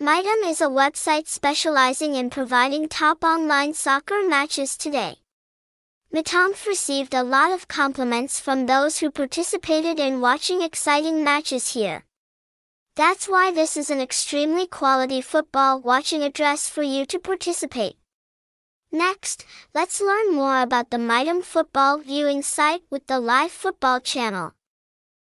Mitom is a website specializing in providing top online soccer matches today. Mitom received a lot of compliments from those who participated in watching exciting matches here. That's why this is an extremely quality football watching address for you to participate. Next, let's learn more about the Mitom football viewing site with the live football channel.